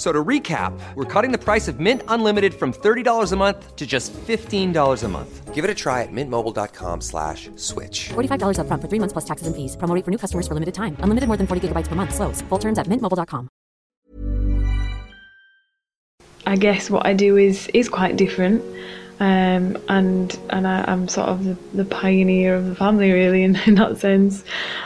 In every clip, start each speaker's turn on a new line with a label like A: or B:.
A: F- So to recap, we're cutting the price of Mint Unlimited from $30 a month to just $15 a month.
B: Give it a try at mintmobile.com slash switch.
C: $45 upfront for three months plus taxes and fees. Promo rate for new customers for limited time. Unlimited more than 40 gigabytes per month. Slows. Full terms at mintmobile.com.
D: I guess what I do is is quite different, um, and and I, I'm sort of the, the pioneer of the family really in, in that sense,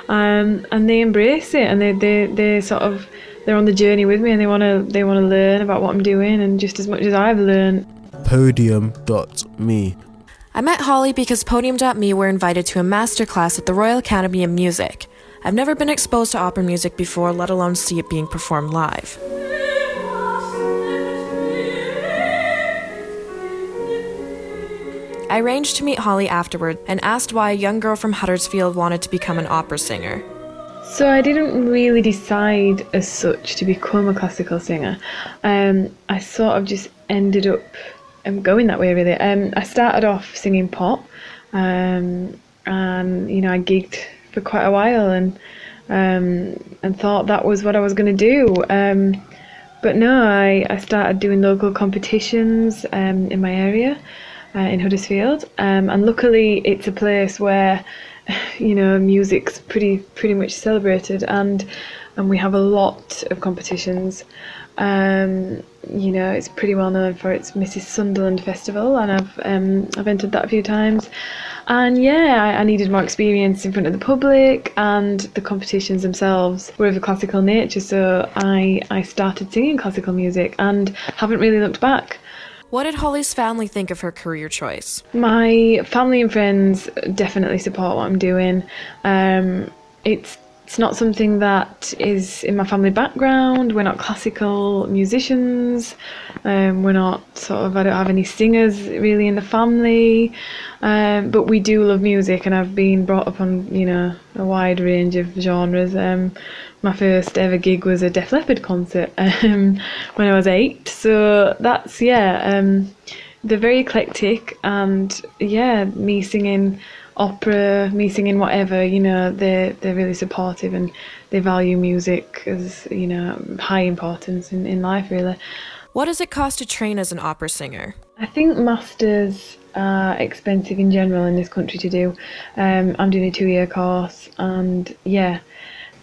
D: um, and they embrace it and they they they sort of they're on the journey with me and they want to they want to learn about what I'm doing and just as much as I've learned.
E: Podium.me.
F: I met Holly because Podium.me were invited to a masterclass at the Royal Academy of Music. I've never been exposed to opera music before, let alone see it being performed live. I arranged to meet Holly afterward and asked why a young girl from Huddersfield wanted to become an opera singer.
D: So I didn't really decide as such to become a classical singer. Um, I sort of just ended up um, going that way really. Um, I started off singing pop, um, and you know I gigged for quite a while and um, and thought that was what I was going to do. Um, but no, I, I started doing local competitions um, in my area uh, in Huddersfield, and luckily it's a place where you know music's pretty pretty much celebrated, and and we have a lot of competitions. Um, you know, it's pretty well known for its Mrs Sunderland Festival, and I've um, I've entered that a few times. And yeah, I, I needed more experience in front of the public, and the competitions themselves were of a classical nature. So I I started singing classical music and haven't really looked back.
F: What did Holly's family think of her career choice?
D: My family and friends definitely support what I'm doing. Um, it's it's not something that is in my family background. We're not classical musicians. Um, we're not sort of. I don't have any singers really in the family. Um, but we do love music, and I've been brought up on you know a wide range of genres. Um, my first ever gig was a Def Leppard concert um, when I was eight. So that's yeah. Um, they're very eclectic, and yeah, me singing opera, me singing whatever, you know, they're they're really supportive and they value music as you know high importance in, in life really.
F: What does it cost to train as an opera singer?
D: I think masters are expensive in general in this country to do. Um, I'm doing a two year course, and yeah,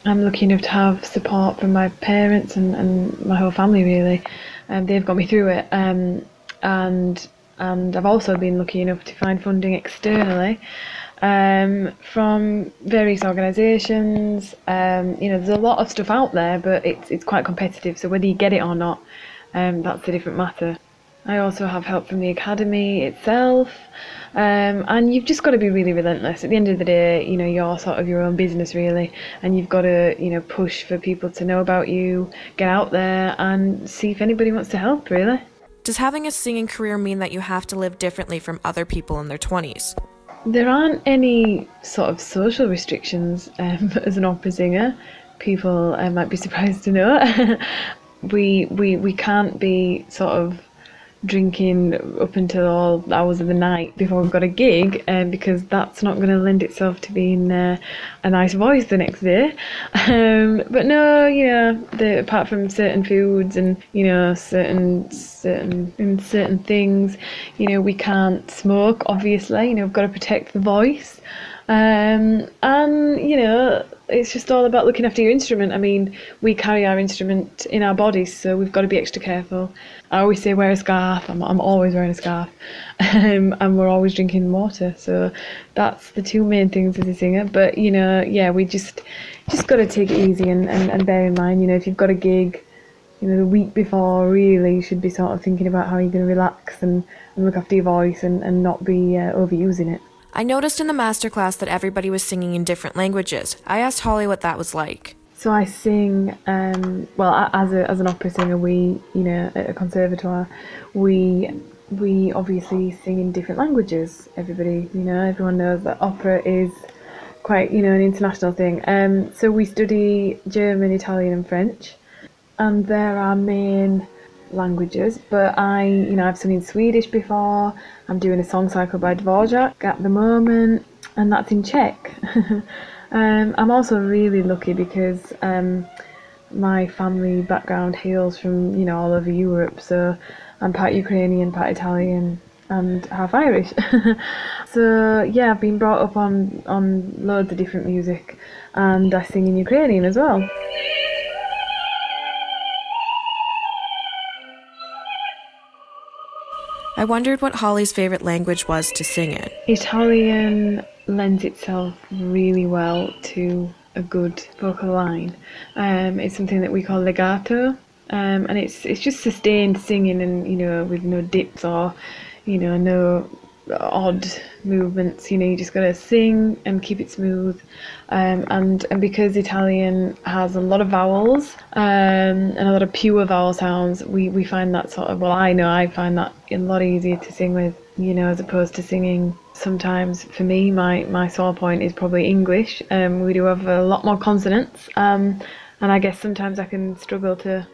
D: I'm lucky enough to have support from my parents and, and my whole family really. Um, they've got me through it, um, and and I've also been lucky enough to find funding externally um, from various organisations. Um, you know, there's a lot of stuff out there, but it's it's quite competitive. So whether you get it or not, um, that's a different matter. I also have help from the academy itself, um, and you've just got to be really relentless. At the end of the day, you know, you're sort of your own business really, and you've got to, you know, push for people to know about you, get out there, and see if anybody wants to help. Really.
F: Does having a singing career mean that you have to live differently from other people in their 20s?
D: There aren't any sort of social restrictions um, as an opera singer. People uh, might be surprised to know. we we we can't be sort of drinking up until all hours of the night before we've got a gig, um, because that's not going to lend itself to being uh, a nice voice the next day. Um, but no, you know, the, apart from certain foods and you know certain certain in certain things, you know, we can't smoke. Obviously, you know, we've got to protect the voice. Um, and you know, it's just all about looking after your instrument. I mean, we carry our instrument in our bodies, so we've got to be extra careful. I always say wear a scarf. I'm, I'm always wearing a scarf, um, and we're always drinking water. So that's the two main things as a singer. But you know, yeah, we just just got to take it easy and, and, and bear in mind, you know, if you've got a gig, you know, the week before, really, you should be sort of thinking about how you're going to relax and, and look after your voice and, and not be uh, overusing it.
F: I noticed in the masterclass that everybody was singing in different languages. I asked Holly what that was like.
D: So I sing, um, well, as a, as an opera singer, we, you know, at a conservatoire, we we obviously sing in different languages. Everybody, you know, everyone knows that opera is quite, you know, an international thing. Um, so we study German, Italian, and French, and they're our main languages. But I, you know, I've sung in Swedish before. I'm doing a song cycle by Dvorak at the moment, and that's in Czech. um, I'm also really lucky because um, my family background hails from, you know, all over Europe. So I'm part Ukrainian, part Italian, and half Irish. so yeah, I've been brought up on on loads of different music, and I sing in Ukrainian as well.
F: I wondered what Holly's favorite language was to sing in.
D: Italian lends itself really well to a good vocal line. Um, it's something that we call legato, um, and it's it's just sustained singing and you know with no dips or you know no odd movements. You know, you just gotta sing and keep it smooth. Um, and and because Italian has a lot of vowels um, and a lot of pure vowel sounds, we we find that sort of well, I know I find that a lot easier to sing with. You know, as opposed to singing. Sometimes for me, my my sore point is probably English. Um, we do have a lot more consonants, um, and I guess sometimes I can struggle to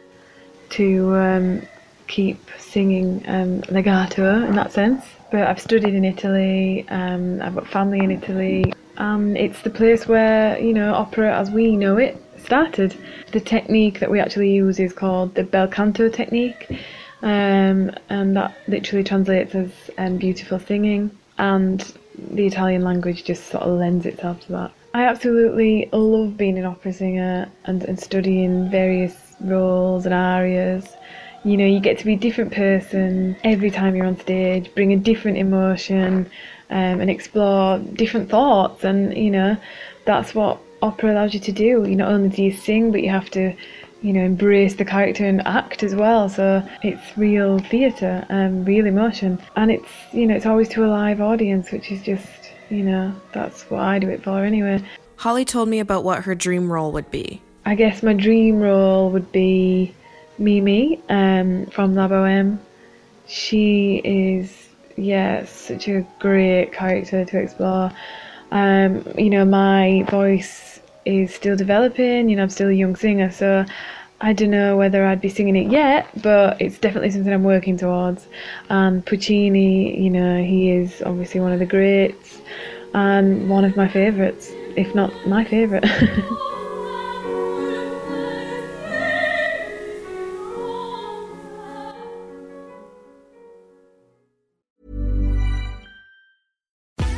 D: to um, keep singing um, legato in that sense. But I've studied in Italy. Um, I've got family in Italy. Um, it's the place where you know opera, as we know it, started. The technique that we actually use is called the bel canto technique, um, and that literally translates as um, beautiful singing. And the Italian language just sort of lends itself to that. I absolutely love being an opera singer and, and studying various roles and arias you know you get to be a different person every time you're on stage bring a different emotion um, and explore different thoughts. And you know that's what opera allows you to do. You not only do you sing but you have to you know embrace the character and act as well. So it's real theatre and um, real emotion. And it's you know it's always to a live audience which is just you know that's what i do it for anyway.
F: Holly told me about what her dream role would be.
D: i guess my dream role would be Mimi um, from La Boheme. She is, yeah, such a great character to explore. Um, you know, my voice is still developing, you know, I'm still a young singer, so I don't know whether I'd be singing it yet, but it's definitely something I'm working towards. And Puccini, you know, he is obviously one of the greats and one of my favourites, if not my favourite.